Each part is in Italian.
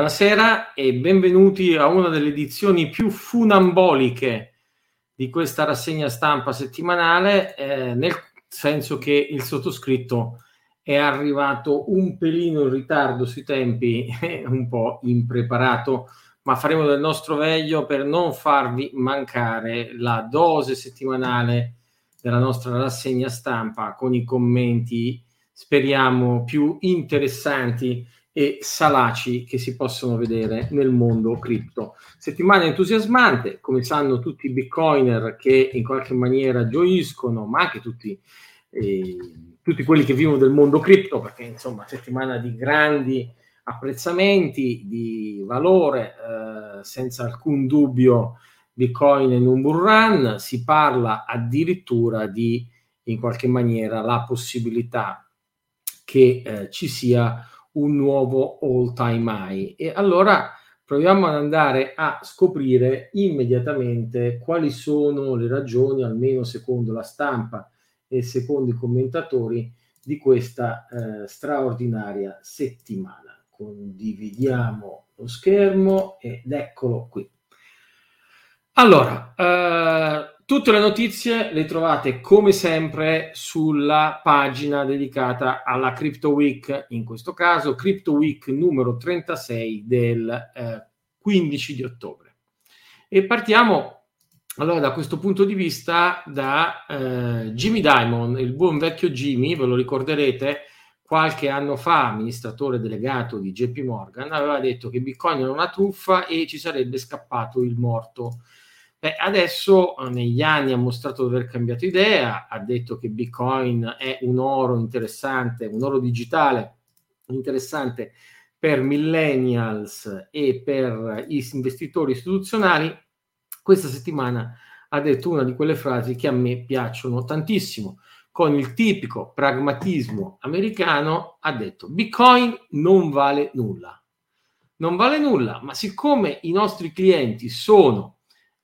Buonasera e benvenuti a una delle edizioni più funamboliche di questa rassegna stampa settimanale, eh, nel senso che il sottoscritto è arrivato un pelino in ritardo sui tempi, un po' impreparato, ma faremo del nostro meglio per non farvi mancare la dose settimanale della nostra rassegna stampa con i commenti, speriamo, più interessanti e salaci che si possono vedere nel mondo cripto. Settimana entusiasmante, come sanno tutti i bitcoiner che in qualche maniera gioiscono, ma anche tutti, eh, tutti quelli che vivono del mondo cripto, perché insomma settimana di grandi apprezzamenti, di valore, eh, senza alcun dubbio Bitcoin in un bull run, si parla addirittura di in qualche maniera la possibilità che eh, ci sia un nuovo all time high. E allora proviamo ad andare a scoprire immediatamente quali sono le ragioni, almeno secondo la stampa e secondo i commentatori, di questa eh, straordinaria settimana. Condividiamo lo schermo ed eccolo qui. Allora, eh, Tutte le notizie le trovate come sempre sulla pagina dedicata alla Crypto Week, in questo caso Crypto Week numero 36 del eh, 15 di ottobre. E partiamo allora da questo punto di vista da eh, Jimmy Dimon, il buon vecchio Jimmy, ve lo ricorderete, qualche anno fa amministratore delegato di JP Morgan, aveva detto che Bitcoin era una truffa e ci sarebbe scappato il morto Beh, adesso eh, negli anni ha mostrato di aver cambiato idea, ha detto che Bitcoin è un oro interessante, un oro digitale interessante per millennials e per gli investitori istituzionali. Questa settimana ha detto una di quelle frasi che a me piacciono tantissimo. Con il tipico pragmatismo americano ha detto Bitcoin non vale nulla. Non vale nulla, ma siccome i nostri clienti sono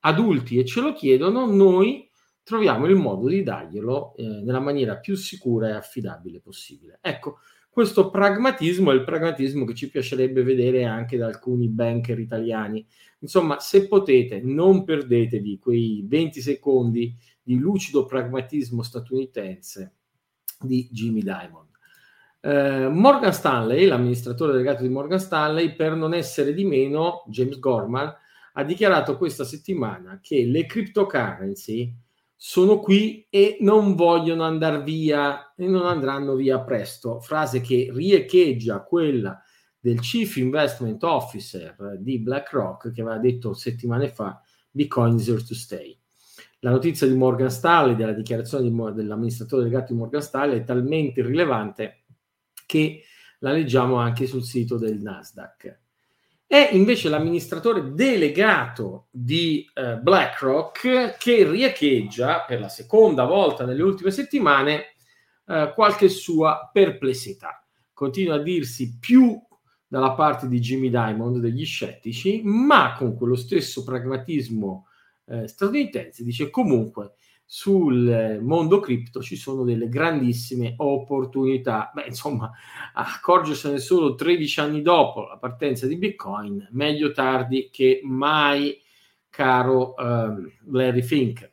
adulti e ce lo chiedono, noi troviamo il modo di darglielo eh, nella maniera più sicura e affidabile possibile. Ecco, questo pragmatismo è il pragmatismo che ci piacerebbe vedere anche da alcuni banker italiani. Insomma, se potete, non perdetevi quei 20 secondi di lucido pragmatismo statunitense di Jimmy Dimon. Eh, Morgan Stanley, l'amministratore delegato di Morgan Stanley, per non essere di meno, James Gorman, ha dichiarato questa settimana che le cryptocurrency sono qui e non vogliono andare via e non andranno via presto. Frase che riecheggia quella del Chief Investment Officer di BlackRock che aveva detto settimane fa Bitcoin is here to stay. La notizia di Morgan Stanley, della dichiarazione di, dell'amministratore delegato di Morgan Stanley è talmente rilevante che la leggiamo anche sul sito del Nasdaq è invece l'amministratore delegato di eh, BlackRock che riecheggia per la seconda volta nelle ultime settimane eh, qualche sua perplessità. Continua a dirsi più dalla parte di Jimmy Diamond degli scettici, ma con quello stesso pragmatismo eh, statunitense dice comunque sul mondo cripto ci sono delle grandissime opportunità. Beh, insomma, accorgersene solo 13 anni dopo la partenza di Bitcoin, meglio tardi che mai, caro uh, Larry Fink.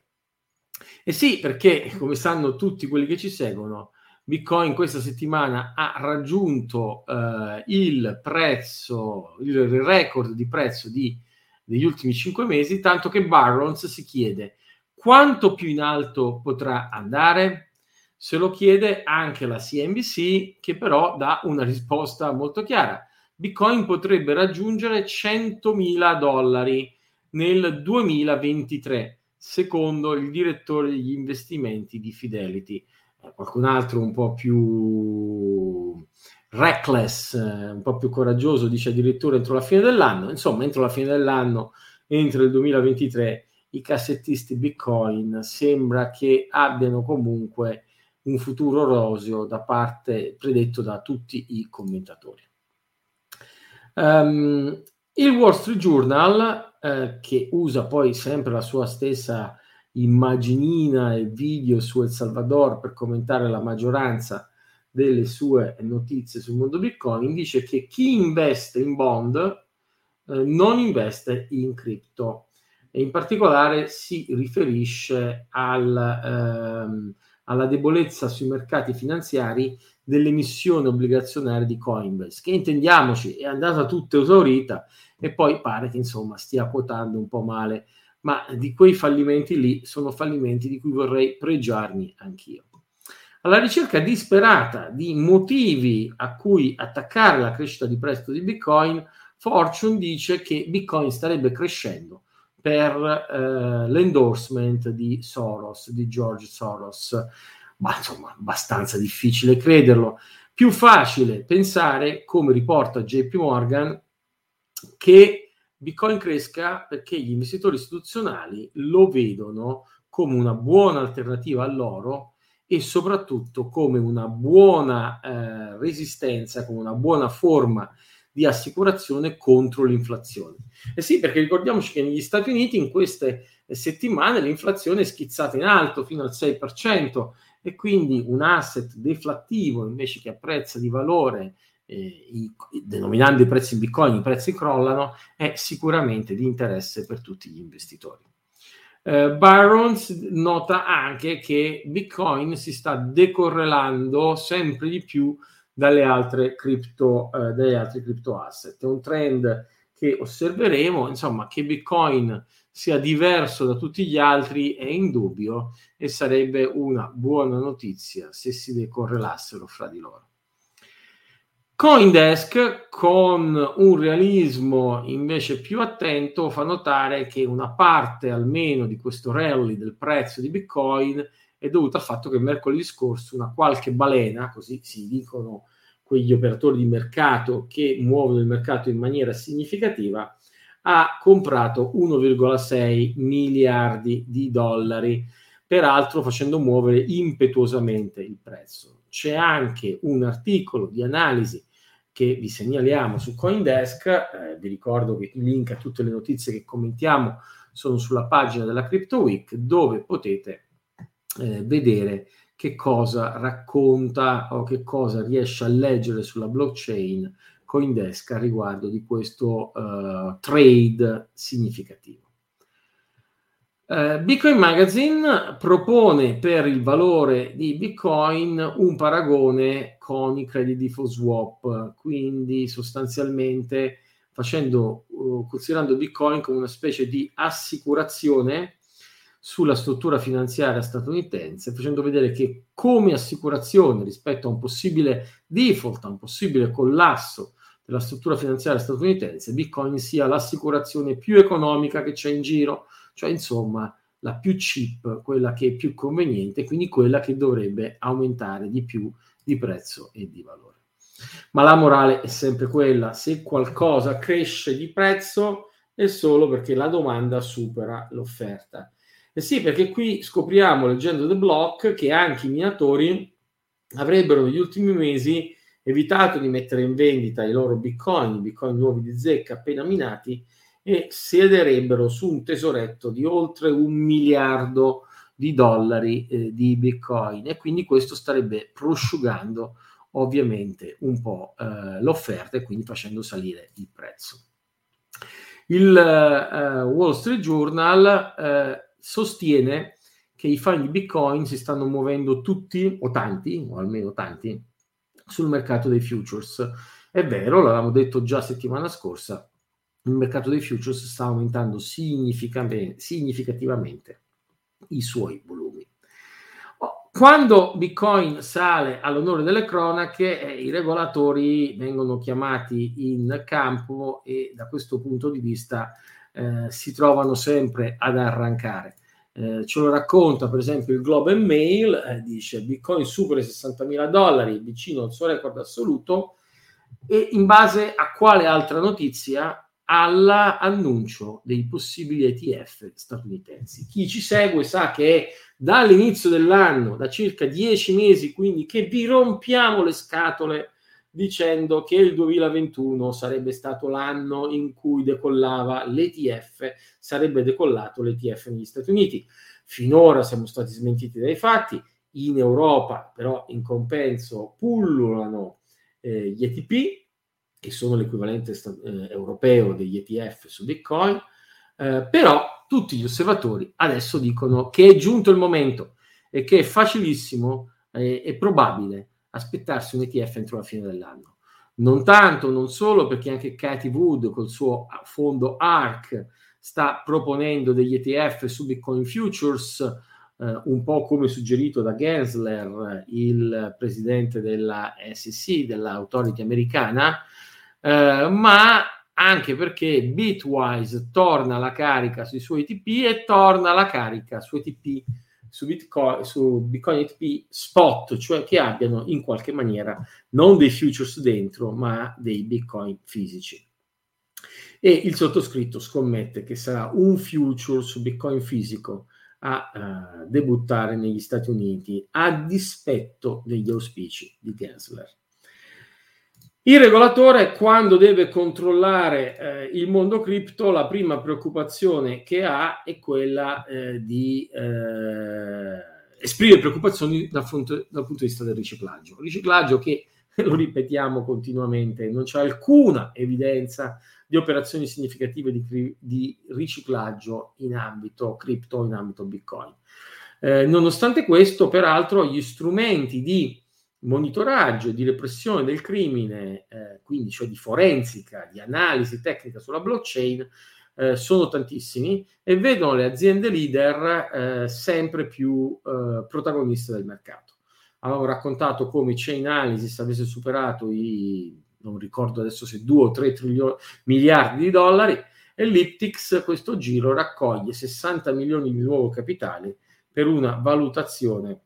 E sì, perché come sanno tutti quelli che ci seguono, Bitcoin questa settimana ha raggiunto uh, il prezzo, il record di prezzo di, degli ultimi 5 mesi, tanto che Barrons si chiede quanto più in alto potrà andare? Se lo chiede anche la CNBC, che però dà una risposta molto chiara. Bitcoin potrebbe raggiungere 100.000 dollari nel 2023, secondo il direttore degli investimenti di Fidelity. Eh, qualcun altro un po' più reckless, eh, un po' più coraggioso, dice addirittura entro la fine dell'anno. Insomma, entro la fine dell'anno, entro il 2023, i cassettisti Bitcoin sembra che abbiano comunque un futuro roseo da parte predetto da tutti i commentatori. Um, il Wall Street Journal, eh, che usa poi sempre la sua stessa immaginina e video su El Salvador per commentare la maggioranza delle sue notizie sul mondo Bitcoin, dice che chi investe in bond eh, non investe in cripto e in particolare si riferisce al, ehm, alla debolezza sui mercati finanziari dell'emissione obbligazionaria di Coinbase, che intendiamoci è andata tutta esaurita e poi pare che insomma stia quotando un po' male, ma di quei fallimenti lì sono fallimenti di cui vorrei pregiarmi anch'io. Alla ricerca disperata di motivi a cui attaccare la crescita di prezzo di Bitcoin, Fortune dice che Bitcoin starebbe crescendo per eh, l'endorsement di Soros, di George Soros. Ma insomma, abbastanza difficile crederlo. Più facile pensare, come riporta JP Morgan, che Bitcoin cresca perché gli investitori istituzionali lo vedono come una buona alternativa all'oro e soprattutto come una buona eh, resistenza, come una buona forma di assicurazione contro l'inflazione. Eh sì, perché ricordiamoci che negli Stati Uniti in queste settimane l'inflazione è schizzata in alto fino al 6% e quindi un asset deflattivo invece che a prezzo di valore eh, i, denominando i prezzi in bitcoin i prezzi crollano è sicuramente di interesse per tutti gli investitori. Eh, Barons nota anche che Bitcoin si sta decorrelando sempre di più dalle altre cripto, eh, dalle altre cripto asset. È un trend che osserveremo, insomma, che Bitcoin sia diverso da tutti gli altri è indubbio e sarebbe una buona notizia se si decorrelassero fra di loro. Coindesk, con un realismo invece più attento, fa notare che una parte almeno di questo rally del prezzo di Bitcoin è dovuta al fatto che mercoledì scorso una qualche balena, così si dicono quegli operatori di mercato che muovono il mercato in maniera significativa, ha comprato 1,6 miliardi di dollari, peraltro facendo muovere impetuosamente il prezzo c'è anche un articolo di analisi che vi segnaliamo su Coindesk, eh, vi ricordo che i link a tutte le notizie che commentiamo sono sulla pagina della Crypto Week dove potete eh, vedere che cosa racconta o che cosa riesce a leggere sulla blockchain Coindesk a riguardo di questo uh, trade significativo. Uh, Bitcoin Magazine propone per il valore di Bitcoin un paragone con i credit default swap, quindi sostanzialmente facendo, uh, considerando Bitcoin come una specie di assicurazione sulla struttura finanziaria statunitense, facendo vedere che come assicurazione rispetto a un possibile default, a un possibile collasso della struttura finanziaria statunitense, Bitcoin sia l'assicurazione più economica che c'è in giro cioè insomma la più cheap, quella che è più conveniente, quindi quella che dovrebbe aumentare di più di prezzo e di valore. Ma la morale è sempre quella, se qualcosa cresce di prezzo è solo perché la domanda supera l'offerta. E sì, perché qui scopriamo, leggendo The Block, che anche i minatori avrebbero negli ultimi mesi evitato di mettere in vendita i loro bitcoin, i bitcoin nuovi di zecca appena minati, e siederebbero su un tesoretto di oltre un miliardo di dollari eh, di bitcoin e quindi questo starebbe prosciugando ovviamente un po' eh, l'offerta e quindi facendo salire il prezzo. Il eh, Wall Street Journal eh, sostiene che i fan di Bitcoin si stanno muovendo tutti, o tanti, o almeno tanti, sul mercato dei futures. È vero, l'avevamo detto già settimana scorsa, il mercato dei futures sta aumentando significativamente i suoi volumi. Oh, quando Bitcoin sale all'onore delle cronache, eh, i regolatori vengono chiamati in campo e da questo punto di vista eh, si trovano sempre ad arrancare. Eh, ce lo racconta per esempio il Globe and Mail, eh, dice Bitcoin supera i 60.000 dollari, vicino al suo record assoluto, e in base a quale altra notizia all'annuncio dei possibili ETF statunitensi. Chi ci segue sa che dall'inizio dell'anno, da circa dieci mesi, quindi che vi rompiamo le scatole dicendo che il 2021 sarebbe stato l'anno in cui decollava l'ETF, sarebbe decollato l'ETF negli Stati Uniti. Finora siamo stati smentiti dai fatti, in Europa, però in compenso pullulano eh, gli ETP, che sono l'equivalente eh, europeo degli ETF su Bitcoin, eh, però tutti gli osservatori adesso dicono che è giunto il momento e che è facilissimo e eh, probabile aspettarsi un ETF entro la fine dell'anno. Non tanto, non solo, perché anche Cathy Wood col suo fondo ARC sta proponendo degli ETF su Bitcoin Futures, eh, un po' come suggerito da Gensler, il presidente della SEC, dell'autority americana, eh, ma anche perché Bitwise torna alla carica sui suoi ETP e torna alla carica su ETP su Bitcoin, su Bitcoin ETP spot, cioè che abbiano in qualche maniera non dei futures dentro, ma dei Bitcoin fisici. E il sottoscritto scommette che sarà un future su Bitcoin fisico a uh, debuttare negli Stati Uniti a dispetto degli auspici di Gensler. Il regolatore, quando deve controllare eh, il mondo cripto, la prima preoccupazione che ha è quella eh, di eh, esprimere preoccupazioni dal punto, dal punto, di vista del riciclaggio. Riciclaggio che, lo ripetiamo continuamente, non c'è alcuna evidenza di operazioni significative di, di riciclaggio in ambito cripto, in ambito Bitcoin. Eh, nonostante questo, peraltro, gli strumenti di monitoraggio e di repressione del crimine, eh, quindi cioè di forensica, di analisi tecnica sulla blockchain, eh, sono tantissimi e vedono le aziende leader eh, sempre più eh, protagoniste del mercato. Avevo raccontato come Chainalysis avesse superato i, non ricordo adesso se 2 o 3 trilio- miliardi di dollari, e l'Iptix questo giro raccoglie 60 milioni di nuovo capitale per una valutazione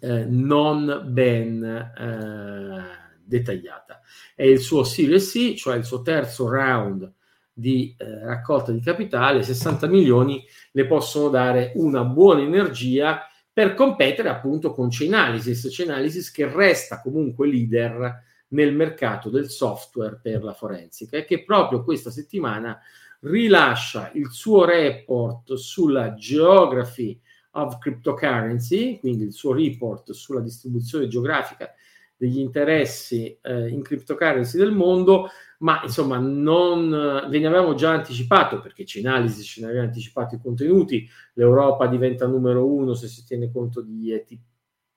eh, non ben eh, dettagliata. È il suo Series C, cioè il suo terzo round di eh, raccolta di capitale, 60 milioni le possono dare una buona energia per competere appunto con Chainalysis, Chainalysis che resta comunque leader nel mercato del software per la forensica e che proprio questa settimana rilascia il suo report sulla geography of Cryptocurrency, quindi il suo report sulla distribuzione geografica degli interessi eh, in cryptocurrency del mondo, ma insomma non ve ne avevamo già anticipato perché c'è analisi, ce ne avevamo anticipato i contenuti, l'Europa diventa numero uno se si tiene conto di,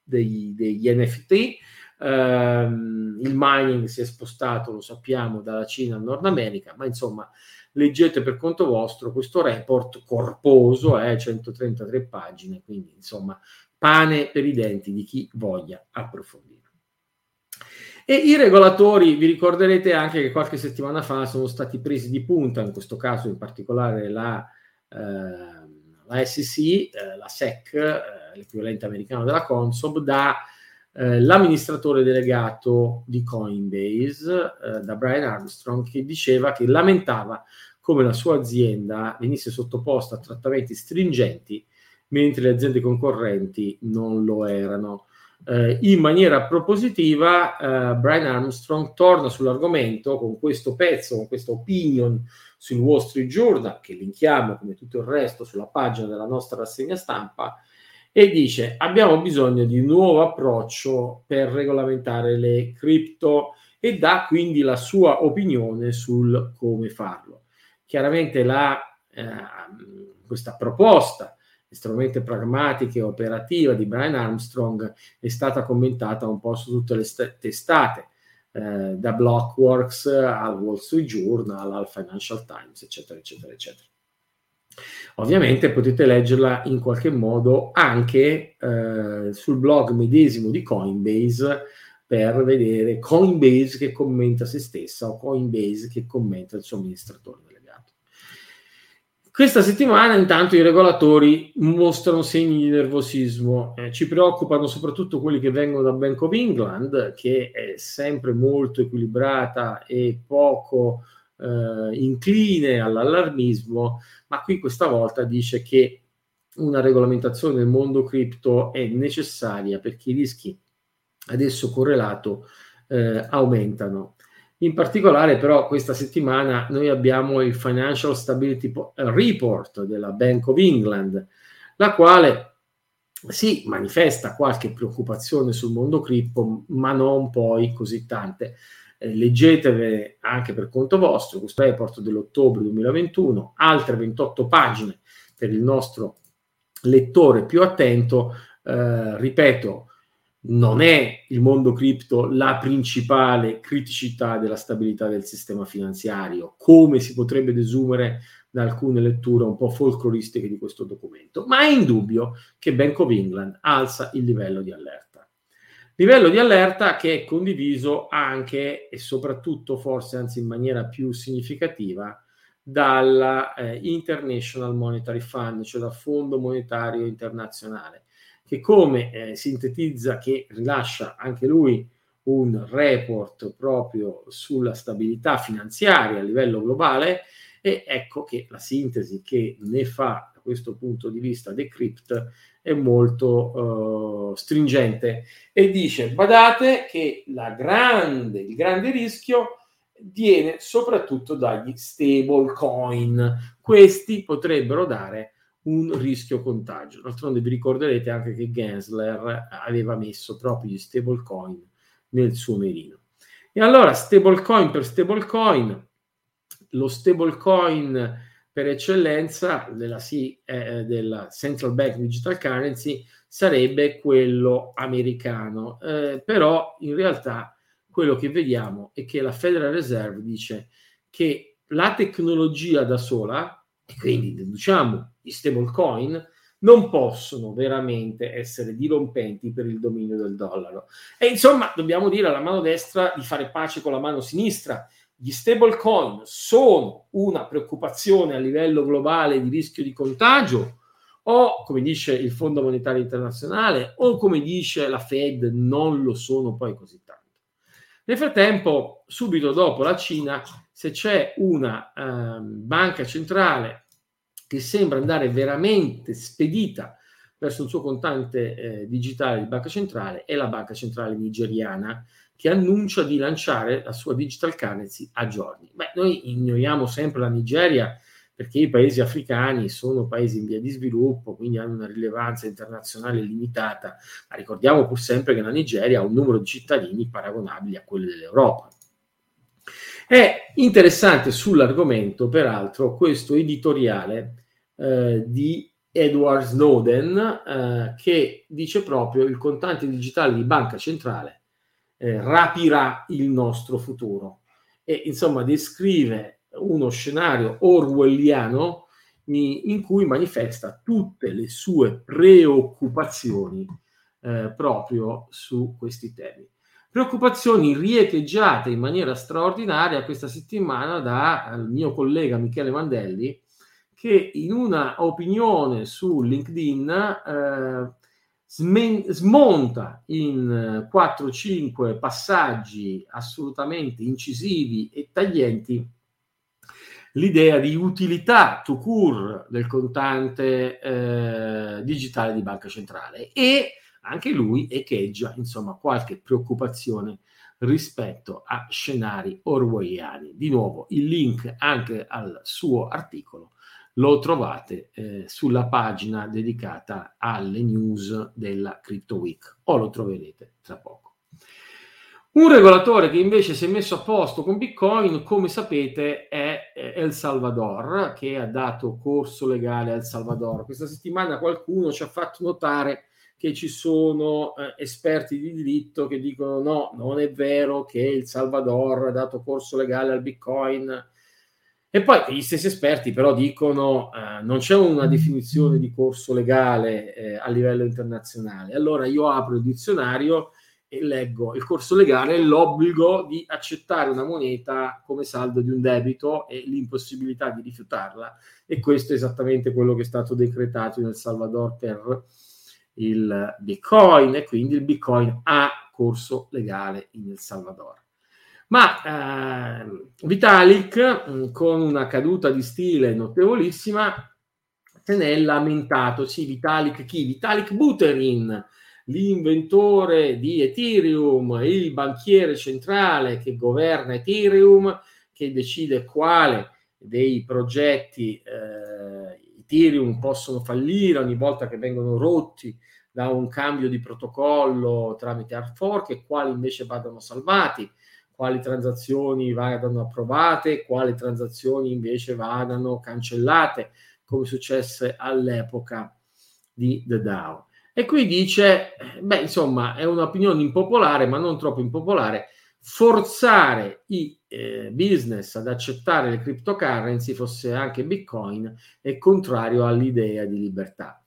degli, degli NFT, ehm, il mining si è spostato, lo sappiamo, dalla Cina al Nord America, ma insomma leggete per conto vostro questo report corposo, eh, 133 pagine, quindi insomma pane per i denti di chi voglia approfondire. E i regolatori, vi ricorderete anche che qualche settimana fa sono stati presi di punta, in questo caso in particolare la, eh, la SEC, eh, la SEC, eh, l'equivalente americano della Consob, da eh, l'amministratore delegato di Coinbase, eh, da Brian Armstrong, che diceva che lamentava come la sua azienda venisse sottoposta a trattamenti stringenti mentre le aziende concorrenti non lo erano. Eh, in maniera propositiva, eh, Brian Armstrong torna sull'argomento con questo pezzo, con questa opinion sul Wall Street Journal, che linkiamo come tutto il resto sulla pagina della nostra rassegna stampa, e dice abbiamo bisogno di un nuovo approccio per regolamentare le cripto e dà quindi la sua opinione sul come farlo. Chiaramente la, eh, questa proposta estremamente pragmatica e operativa di Brian Armstrong è stata commentata un po' su tutte le st- testate, eh, da Blockworks al Wall Street Journal al Financial Times, eccetera, eccetera, eccetera. Ovviamente potete leggerla in qualche modo anche eh, sul blog medesimo di Coinbase per vedere Coinbase che commenta se stessa o Coinbase che commenta il suo amministratore delegato. Questa settimana intanto i regolatori mostrano segni di nervosismo, eh, ci preoccupano soprattutto quelli che vengono da Bank of England che è sempre molto equilibrata e poco eh, incline all'allarmismo, ma qui questa volta dice che una regolamentazione nel mondo cripto è necessaria perché i rischi adesso correlato eh, aumentano. In particolare però questa settimana noi abbiamo il Financial Stability Report della Bank of England, la quale si manifesta qualche preoccupazione sul mondo cripto, ma non poi così tante. Eh, anche per conto vostro questo report dell'ottobre 2021, altre 28 pagine per il nostro lettore più attento. Eh, ripeto, non è il mondo cripto la principale criticità della stabilità del sistema finanziario, come si potrebbe desumere da alcune letture un po' folcloristiche di questo documento, ma è indubbio che Bank of England alza il livello di allerta. Livello di allerta che è condiviso anche e soprattutto, forse anzi in maniera più significativa, dalla eh, International Monetary Fund, cioè dal Fondo Monetario Internazionale, che come eh, sintetizza, che rilascia anche lui un report proprio sulla stabilità finanziaria a livello globale, e ecco che la sintesi che ne fa questo punto di vista Decrypt è molto uh, stringente e dice badate che grande, il grande rischio viene soprattutto dagli stable coin. Questi potrebbero dare un rischio contagio. D'altronde vi ricorderete anche che Gensler aveva messo proprio gli stablecoin nel suo merino. E allora stablecoin per stablecoin, lo stablecoin per eccellenza della, C, eh, della Central Bank Digital Currency sarebbe quello americano, eh, però in realtà quello che vediamo è che la Federal Reserve dice che la tecnologia da sola e quindi deduciamo gli stablecoin, non possono veramente essere dirompenti per il dominio del dollaro. E insomma, dobbiamo dire alla mano destra di fare pace con la mano sinistra. Gli stablecoin sono una preoccupazione a livello globale di rischio di contagio o, come dice il Fondo Monetario Internazionale, o come dice la Fed, non lo sono poi così tanto. Nel frattempo, subito dopo la Cina, se c'è una eh, banca centrale che sembra andare veramente spedita verso il suo contante eh, digitale di banca centrale, è la banca centrale nigeriana che annuncia di lanciare la sua digital currency a giorni. Beh, noi ignoriamo sempre la Nigeria perché i paesi africani sono paesi in via di sviluppo, quindi hanno una rilevanza internazionale limitata, ma ricordiamo pur sempre che la Nigeria ha un numero di cittadini paragonabili a quelli dell'Europa. È interessante sull'argomento, peraltro, questo editoriale eh, di Edward Snowden eh, che dice proprio il contante digitale di banca centrale eh, rapirà il nostro futuro e insomma descrive uno scenario orwelliano in cui manifesta tutte le sue preoccupazioni eh, proprio su questi temi. Preoccupazioni riecheggiate in maniera straordinaria questa settimana dal mio collega Michele Mandelli, che in una opinione su LinkedIn eh, smen- smonta in 4-5 passaggi assolutamente incisivi e taglienti l'idea di utilità to cure del contante eh, digitale di banca centrale e anche lui echeggia insomma qualche preoccupazione rispetto a scenari orwelliani. Di nuovo il link anche al suo articolo lo trovate eh, sulla pagina dedicata alle news della Crypto Week o lo troverete tra poco. Un regolatore che invece si è messo a posto con Bitcoin, come sapete, è El Salvador, che ha dato corso legale a El Salvador. Questa settimana qualcuno ci ha fatto notare che ci sono eh, esperti di diritto che dicono no, non è vero che El Salvador ha dato corso legale al Bitcoin. E poi gli stessi esperti però dicono eh, non c'è una definizione di corso legale eh, a livello internazionale. Allora io apro il dizionario e leggo il corso legale è l'obbligo di accettare una moneta come saldo di un debito e l'impossibilità di rifiutarla e questo è esattamente quello che è stato decretato in El Salvador per il Bitcoin e quindi il Bitcoin ha corso legale in El Salvador. Ma eh, Vitalik, mm, con una caduta di stile notevolissima, se ne è lamentato. Sì, Vitalik chi? Vitalik Buterin, l'inventore di Ethereum, il banchiere centrale che governa Ethereum, che decide quale dei progetti eh, Ethereum possono fallire ogni volta che vengono rotti da un cambio di protocollo tramite hard fork e quali invece vadano salvati, quali transazioni vadano approvate, quali transazioni invece vadano cancellate, come successe all'epoca di The DAO. E qui dice, beh, insomma, è un'opinione impopolare, ma non troppo impopolare, forzare i eh, business ad accettare le cryptocurrency, fosse anche Bitcoin, è contrario all'idea di libertà.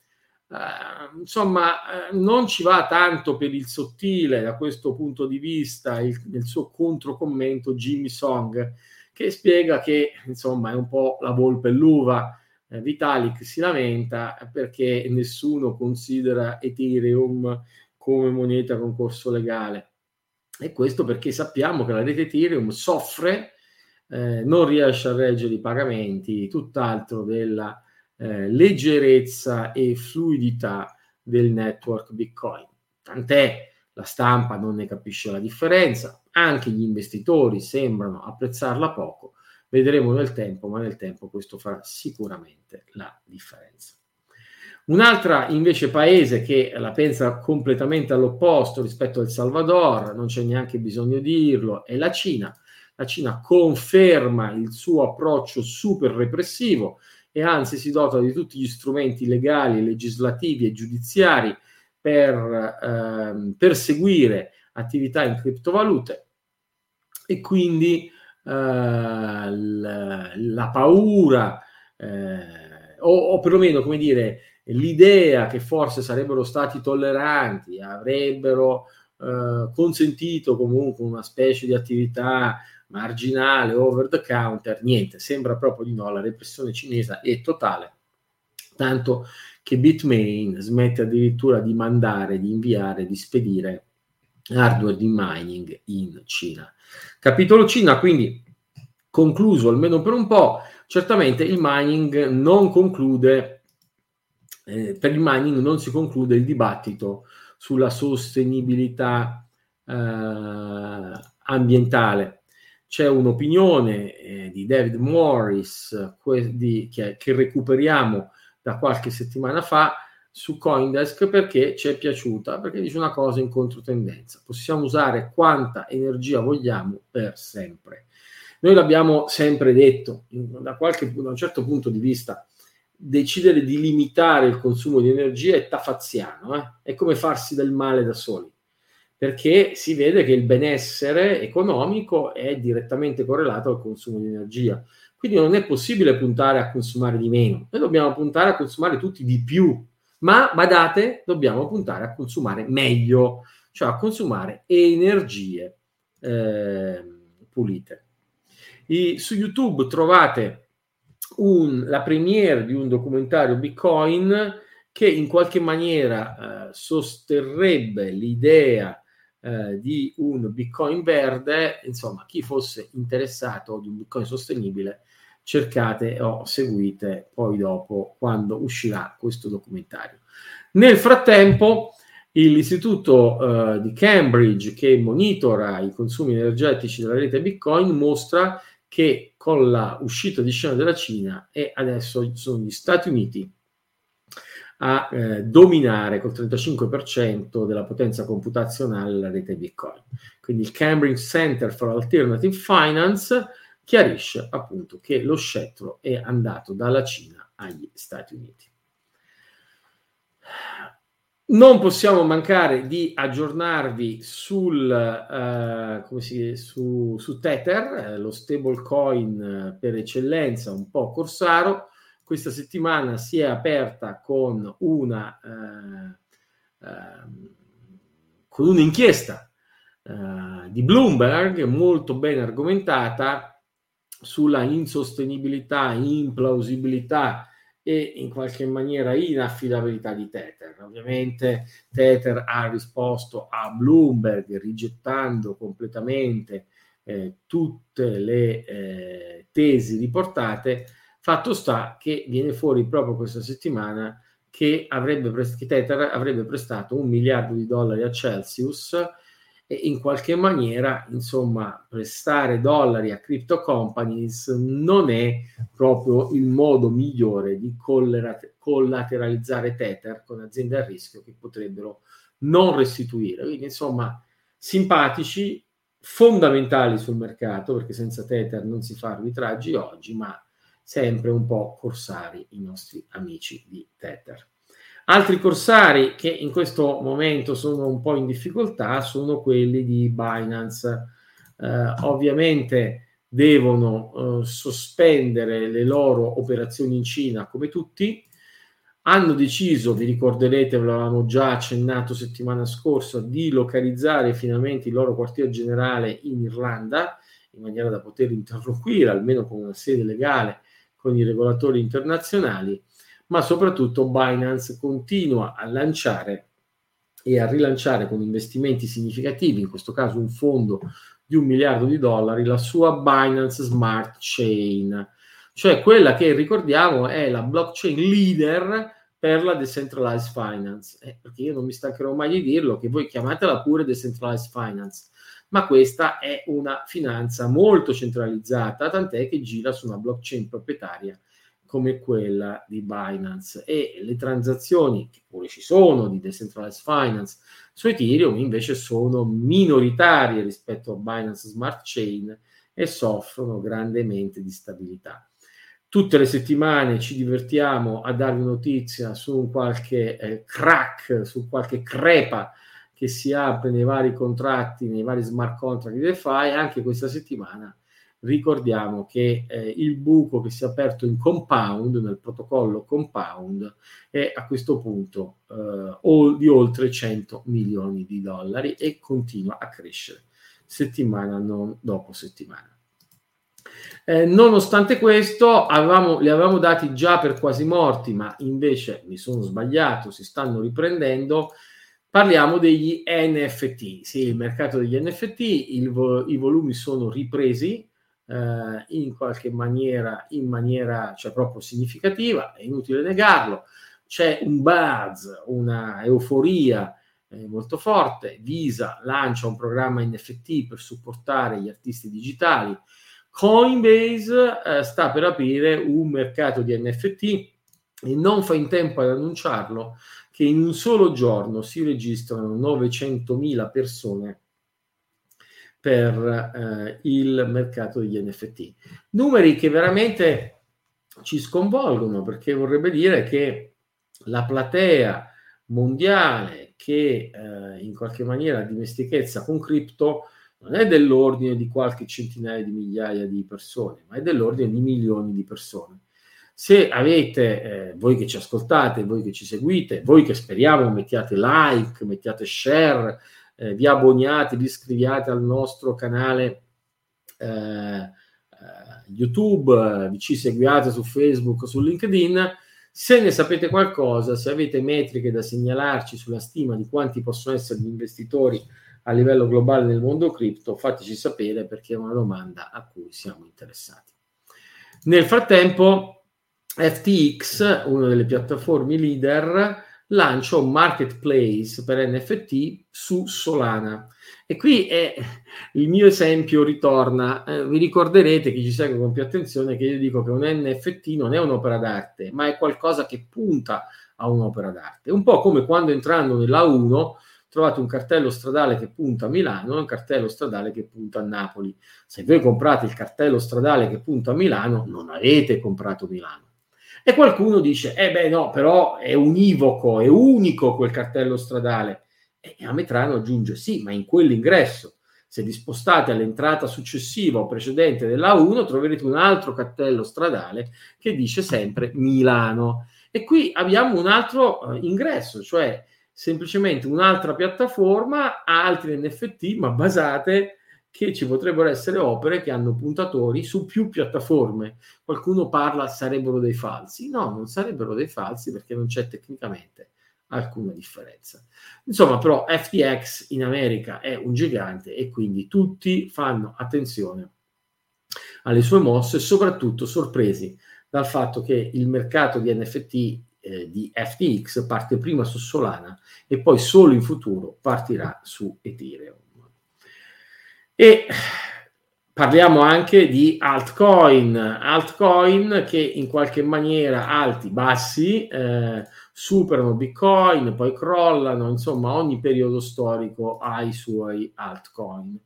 Uh, insomma, uh, non ci va tanto per il sottile da questo punto di vista il, il suo controcommento Jimmy Song, che spiega che insomma è un po' la volpe e l'uva. Eh, Vitalik si lamenta perché nessuno considera Ethereum come moneta con corso legale. E questo perché sappiamo che la rete Ethereum soffre, eh, non riesce a reggere i pagamenti, tutt'altro della eh, leggerezza e fluidità del network Bitcoin. Tant'è la stampa non ne capisce la differenza, anche gli investitori sembrano apprezzarla poco, vedremo nel tempo, ma nel tempo questo farà sicuramente la differenza. Un'altra invece paese che la pensa completamente all'opposto rispetto al Salvador, non c'è neanche bisogno di dirlo, è la Cina. La Cina conferma il suo approccio super repressivo e anzi si dota di tutti gli strumenti legali, legislativi e giudiziari per eh, perseguire attività in criptovalute e quindi eh, la, la, paura eh, o, o perlomeno come dire l'idea che forse sarebbero stati tolleranti, avrebbero eh, consentito comunque una specie di attività marginale, over the counter, niente, sembra proprio di no, la repressione cinese è totale, tanto che Bitmain smette addirittura di mandare, di inviare, di spedire hardware di mining in Cina. Capitolo Cina, quindi concluso almeno per un po', certamente il mining non conclude eh, per il mining non si conclude il dibattito sulla sostenibilità eh, ambientale. C'è un'opinione eh, di David Morris que- di, che, che recuperiamo da qualche settimana fa su Coindesk perché ci è piaciuta, perché dice una cosa in controtendenza. Possiamo usare quanta energia vogliamo per sempre. Noi l'abbiamo sempre detto, da, qualche, da un certo punto di vista, decidere di limitare il consumo di energia è tafaziano, eh? è come farsi del male da soli, perché si vede che il benessere economico è direttamente correlato al consumo di energia. Quindi non è possibile puntare a consumare di meno, noi dobbiamo puntare a consumare tutti di più, ma badate, dobbiamo puntare a consumare meglio, cioè a consumare energie eh, pulite. I, su YouTube trovate un, la premiere di un documentario Bitcoin che in qualche maniera eh, sosterrebbe l'idea eh, di un Bitcoin verde, insomma, chi fosse interessato di un Bitcoin sostenibile, cercate o seguite poi dopo quando uscirà questo documentario. Nel frattempo, l'istituto eh, di Cambridge che monitora i consumi energetici della rete Bitcoin mostra che con la uscita di scena della Cina e adesso sono gli Stati Uniti a eh, dominare col 35% della potenza computazionale la rete Bitcoin. Quindi il Cambridge Center for Alternative Finance chiarisce appunto che lo scettro è andato dalla Cina agli Stati Uniti. Non possiamo mancare di aggiornarvi sul, uh, come si, su, su Tether, eh, lo stablecoin per eccellenza, un po' corsaro. Questa settimana si è aperta con una uh, uh, con un'inchiesta di Bloomberg molto ben argomentata sulla insostenibilità, implausibilità e in qualche maniera inaffidabilità di Tether. Ovviamente Tether ha risposto a Bloomberg rigettando completamente eh, tutte le eh, tesi riportate. Fatto sta che viene fuori proprio questa settimana che, avrebbe che Tether avrebbe prestato un miliardo di dollari a Celsius e in qualche maniera, insomma, prestare dollari a crypto companies non è proprio il modo migliore di collateralizzare Tether con aziende a rischio che potrebbero non restituire. Quindi, insomma, simpatici, fondamentali sul mercato, perché senza Tether non si fa arbitraggi oggi, ma sempre un po' corsari i nostri amici di Tether. Altri corsari che in questo momento sono un po' in difficoltà sono quelli di Binance. Eh, ovviamente devono eh, sospendere le loro operazioni in Cina come tutti. Hanno deciso, vi ricorderete, ve l'avevamo già accennato settimana scorsa, di localizzare finalmente il loro quartier generale in Irlanda, in maniera da poter interloquire almeno con una sede legale con i regolatori internazionali ma soprattutto Binance continua a lanciare e a rilanciare con investimenti significativi, in questo caso un fondo di un miliardo di dollari, la sua Binance Smart Chain, cioè quella che ricordiamo è la blockchain leader per la decentralized finance, eh, perché io non mi stancherò mai di dirlo, che voi chiamatela pure decentralized finance, ma questa è una finanza molto centralizzata, tant'è che gira su una blockchain proprietaria come quella di Binance e le transazioni che pure ci sono di decentralized finance su Ethereum invece sono minoritarie rispetto a Binance Smart Chain e soffrono grandemente di stabilità. Tutte le settimane ci divertiamo a darvi notizia su qualche eh, crack, su qualche crepa che si apre nei vari contratti, nei vari smart contract di DeFi. Anche questa settimana ricordiamo che eh, il buco che si è aperto in compound, nel protocollo compound, è a questo punto eh, di oltre 100 milioni di dollari e continua a crescere settimana non dopo settimana. Eh, nonostante questo, avevamo, li avevamo dati già per quasi morti, ma invece mi sono sbagliato, si stanno riprendendo. Parliamo degli NFT. Sì, il mercato degli NFT, il, i volumi sono ripresi, eh, in qualche maniera, in maniera cioè proprio significativa, è inutile negarlo. C'è un buzz, una euforia eh, molto forte. Visa lancia un programma NFT per supportare gli artisti digitali. Coinbase eh, sta per aprire un mercato di NFT e non fa in tempo ad annunciarlo che in un solo giorno si registrano 900.000 persone per eh, il mercato degli NFT. Numeri che veramente ci sconvolgono perché vorrebbe dire che la platea mondiale che eh, in qualche maniera ha dimestichezza con cripto non è dell'ordine di qualche centinaia di migliaia di persone, ma è dell'ordine di milioni di persone. Se avete, eh, voi che ci ascoltate, voi che ci seguite, voi che speriamo mettiate like, mettiate share, eh, vi abboniate, vi iscriviate al nostro canale eh, eh YouTube, vi ci seguiate su Facebook, su LinkedIn. Se ne sapete qualcosa, se avete metriche da segnalarci sulla stima di quanti possono essere gli investitori a livello globale nel mondo cripto, fateci sapere perché è una domanda a cui siamo interessati. Nel frattempo, FTX, una delle piattaforme leader, lancia un marketplace per NFT su Solana. E qui è, il mio esempio ritorna. Eh, vi ricorderete, chi ci segue con più attenzione, che io dico che un NFT non è un'opera d'arte, ma è qualcosa che punta a un'opera d'arte. Un po' come quando entrando nella 1 trovate un cartello stradale che punta a Milano e un cartello stradale che punta a Napoli. Se voi comprate il cartello stradale che punta a Milano, non avete comprato Milano e qualcuno dice, eh beh no, però è univoco, è unico quel cartello stradale. E Ametrano aggiunge, sì, ma in quell'ingresso. Se vi spostate all'entrata successiva o precedente della 1, troverete un altro cartello stradale che dice sempre Milano. E qui abbiamo un altro eh, ingresso, cioè semplicemente un'altra piattaforma, altri NFT, ma basate che ci potrebbero essere opere che hanno puntatori su più piattaforme. Qualcuno parla sarebbero dei falsi. No, non sarebbero dei falsi perché non c'è tecnicamente alcuna differenza. Insomma, però FTX in America è un gigante e quindi tutti fanno attenzione alle sue mosse, soprattutto sorpresi dal fatto che il mercato di NFT eh, di FTX parte prima su Solana e poi solo in futuro partirà su Ethereum. E parliamo anche di altcoin, altcoin che in qualche maniera alti, bassi, eh, superano Bitcoin, poi crollano, insomma ogni periodo storico ha i suoi altcoin.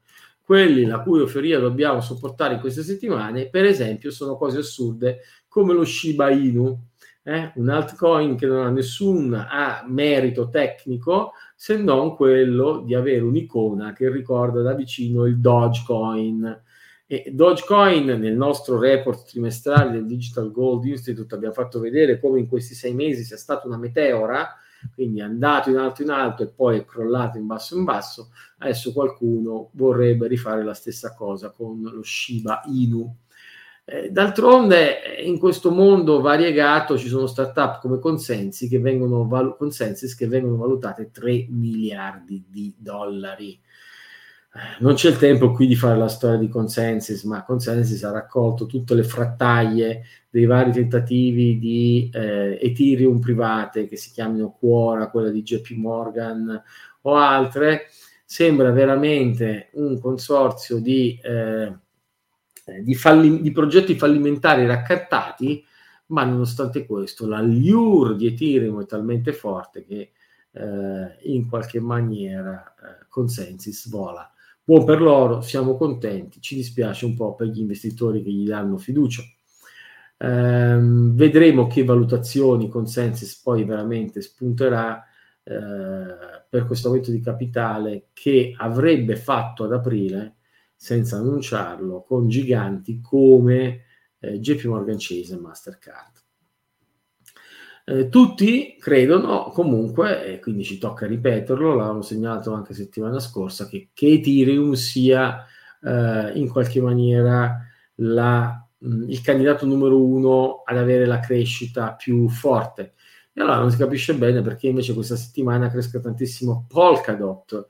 Quelli la cui euforia dobbiamo sopportare in queste settimane, per esempio, sono cose assurde come lo Shiba Inu, eh? un altcoin che non ha nessun ha merito tecnico se non quello di avere un'icona che ricorda da vicino il Dogecoin. E Dogecoin nel nostro report trimestrale del Digital Gold Institute abbiamo fatto vedere come in questi sei mesi sia stata una meteora, quindi è andato in alto in alto e poi è crollato in basso in basso. Adesso qualcuno vorrebbe rifare la stessa cosa con lo Shiba Inu. Eh, d'altronde in questo mondo variegato ci sono start-up come Consensi che vengono, Consensus che vengono valutate 3 miliardi di dollari. Eh, non c'è il tempo qui di fare la storia di Consensus, ma Consensus ha raccolto tutte le frattaglie dei vari tentativi di eh, Ethereum private che si chiamino Quora, quella di JP Morgan o altre. Sembra veramente un consorzio di eh, eh, di, falli- di, progetti fallimentari raccattati, ma nonostante questo la lure di Ethereum è talmente forte che eh, in qualche maniera eh, Consensus vola. Buon per loro, siamo contenti, ci dispiace un po' per gli investitori che gli danno fiducia. Eh, vedremo che valutazioni Consensus poi veramente spunterà eh, per questo aumento di capitale che avrebbe fatto ad aprile senza annunciarlo, con giganti come eh, JP Morgan Chase e Mastercard. Eh, tutti credono comunque, e quindi ci tocca ripeterlo, l'avevamo segnalato anche settimana scorsa, che, che Ethereum sia eh, in qualche maniera la, mh, il candidato numero uno ad avere la crescita più forte. E allora non si capisce bene perché invece questa settimana cresca tantissimo Polkadot,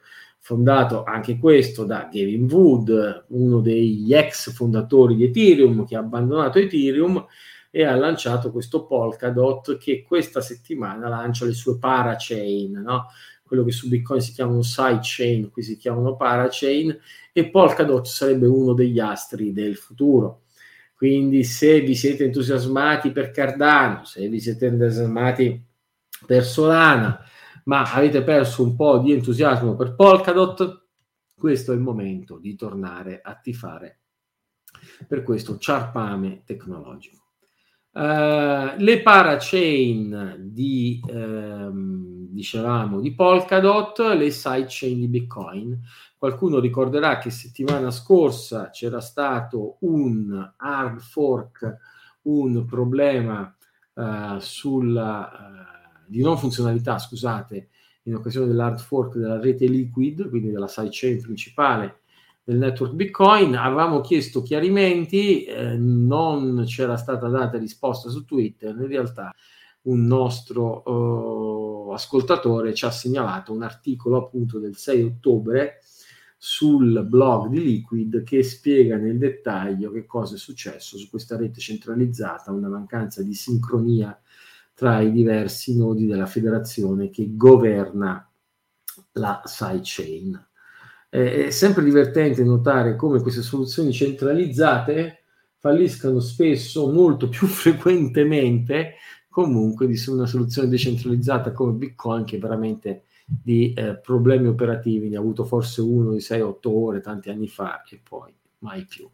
fondato anche questo da Gavin Wood, uno degli ex fondatori di Ethereum che ha abbandonato Ethereum e ha lanciato questo Polkadot che questa settimana lancia le sue parachain, no? quello che su Bitcoin si chiamano sidechain, qui si chiamano parachain, e Polkadot sarebbe uno degli astri del futuro. Quindi se vi siete entusiasmati per Cardano, se vi siete entusiasmati per Solana, ma avete perso un po' di entusiasmo per Polkadot, questo è il momento di tornare a tifare per questo ciarpame tecnologico. Uh, le parachain di, um, dicevamo, di Polkadot, le sidechain di Bitcoin. Qualcuno ricorderà che settimana scorsa c'era stato un hard fork, un problema uh, sulla... Uh, di non funzionalità, scusate, in occasione dell'hard fork della rete Liquid, quindi della sidechain principale del network Bitcoin, avevamo chiesto chiarimenti, eh, non c'era stata data risposta su Twitter, in realtà un nostro uh, ascoltatore ci ha segnalato un articolo appunto del 6 ottobre sul blog di Liquid che spiega nel dettaglio che cosa è successo su questa rete centralizzata, una mancanza di sincronia tra i diversi nodi della federazione che governa la sidechain. È sempre divertente notare come queste soluzioni centralizzate falliscano spesso, molto più frequentemente, comunque di una soluzione decentralizzata come Bitcoin che veramente di eh, problemi operativi ne ha avuto forse uno di 6-8 ore tanti anni fa e poi mai più.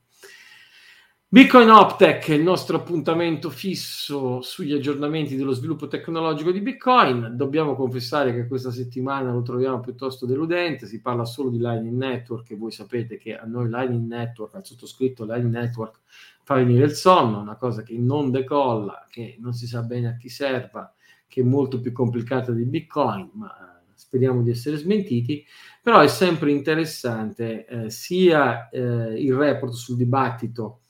Bitcoin Optech è il nostro appuntamento fisso sugli aggiornamenti dello sviluppo tecnologico di Bitcoin. Dobbiamo confessare che questa settimana lo troviamo piuttosto deludente, si parla solo di Lightning Network e voi sapete che a noi Lightning Network, al sottoscritto Lightning Network, fa venire il sonno, una cosa che non decolla, che non si sa bene a chi serva, che è molto più complicata di Bitcoin, ma eh, speriamo di essere smentiti, però è sempre interessante eh, sia eh, il report sul dibattito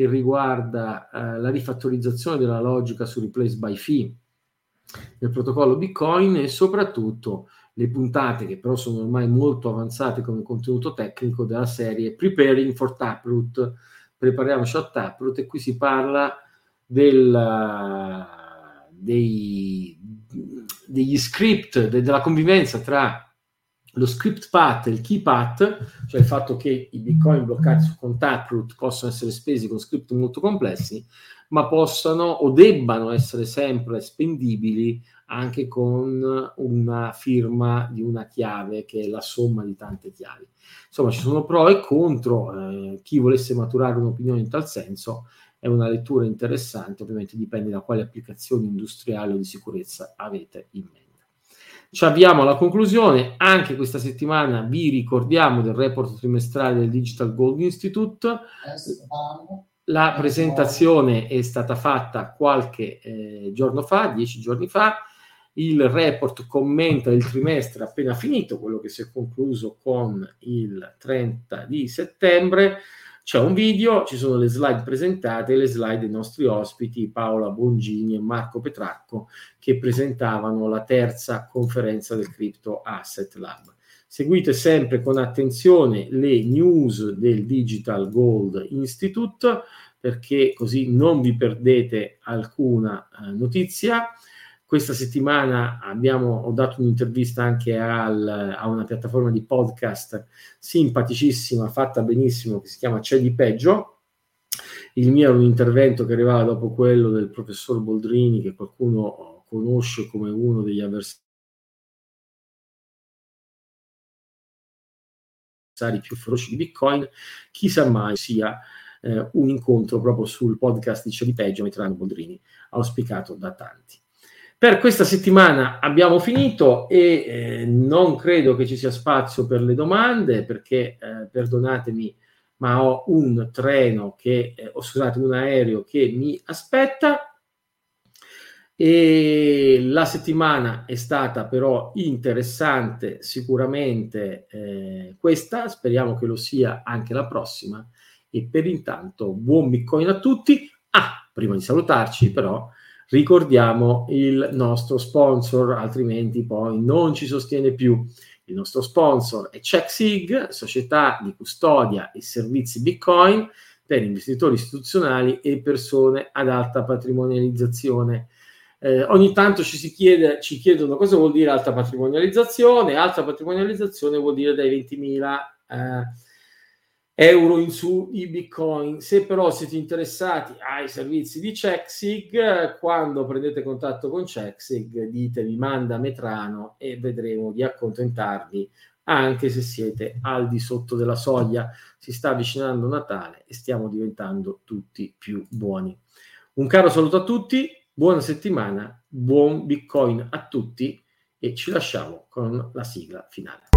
che riguarda eh, la rifattorizzazione della logica su replace by fee del protocollo Bitcoin e soprattutto le puntate che però sono ormai molto avanzate come contenuto tecnico della serie Preparing for Taproot, prepariamoci a Taproot e qui si parla del, dei, degli script, de, della convivenza tra lo script path e il key path, cioè il fatto che i bitcoin bloccati su Contact possono essere spesi con script molto complessi, ma possano o debbano essere sempre spendibili anche con una firma di una chiave che è la somma di tante chiavi. Insomma, ci sono pro e contro, eh, chi volesse maturare un'opinione in tal senso è una lettura interessante, ovviamente dipende da quali applicazioni industriali o di sicurezza avete in mente. Ci avviamo alla conclusione, anche questa settimana vi ricordiamo del report trimestrale del Digital Gold Institute. La presentazione è stata fatta qualche eh, giorno fa, dieci giorni fa. Il report commenta il trimestre appena finito, quello che si è concluso con il 30 di settembre c'è un video, ci sono le slide presentate, le slide dei nostri ospiti Paola Bongini e Marco Petracco che presentavano la terza conferenza del Crypto Asset Lab. Seguite sempre con attenzione le news del Digital Gold Institute perché così non vi perdete alcuna eh, notizia. Questa settimana abbiamo, ho dato un'intervista anche al, a una piattaforma di podcast simpaticissima, fatta benissimo, che si chiama C'è di peggio. Il mio era un intervento che arrivava dopo quello del professor Boldrini, che qualcuno conosce come uno degli avversari più feroci di Bitcoin. Chissà mai sia eh, un incontro proprio sul podcast di C'è di peggio, Metrano Boldrini, auspicato da tanti. Per questa settimana abbiamo finito e eh, non credo che ci sia spazio per le domande perché, eh, perdonatemi, ma ho un treno che, eh, ho scusate, un aereo che mi aspetta. E la settimana è stata però interessante, sicuramente eh, questa, speriamo che lo sia anche la prossima. E per intanto, buon Bitcoin a tutti. Ah, prima di salutarci, però ricordiamo il nostro sponsor, altrimenti poi non ci sostiene più. Il nostro sponsor è CheckSig, società di custodia e servizi Bitcoin per investitori istituzionali e persone ad alta patrimonializzazione. Eh, ogni tanto ci, si chiede, ci chiedono cosa vuol dire alta patrimonializzazione. Alta patrimonializzazione vuol dire dai 20.000 eh, euro in su di Bitcoin. Se però siete interessati ai servizi di CheckSig, quando prendete contatto con CheckSig, ditevi manda Metrano e vedremo di accontentarvi anche se siete al di sotto della soglia. Si sta avvicinando Natale e stiamo diventando tutti più buoni. Un caro saluto a tutti, buona settimana, buon Bitcoin a tutti e ci lasciamo con la sigla finale.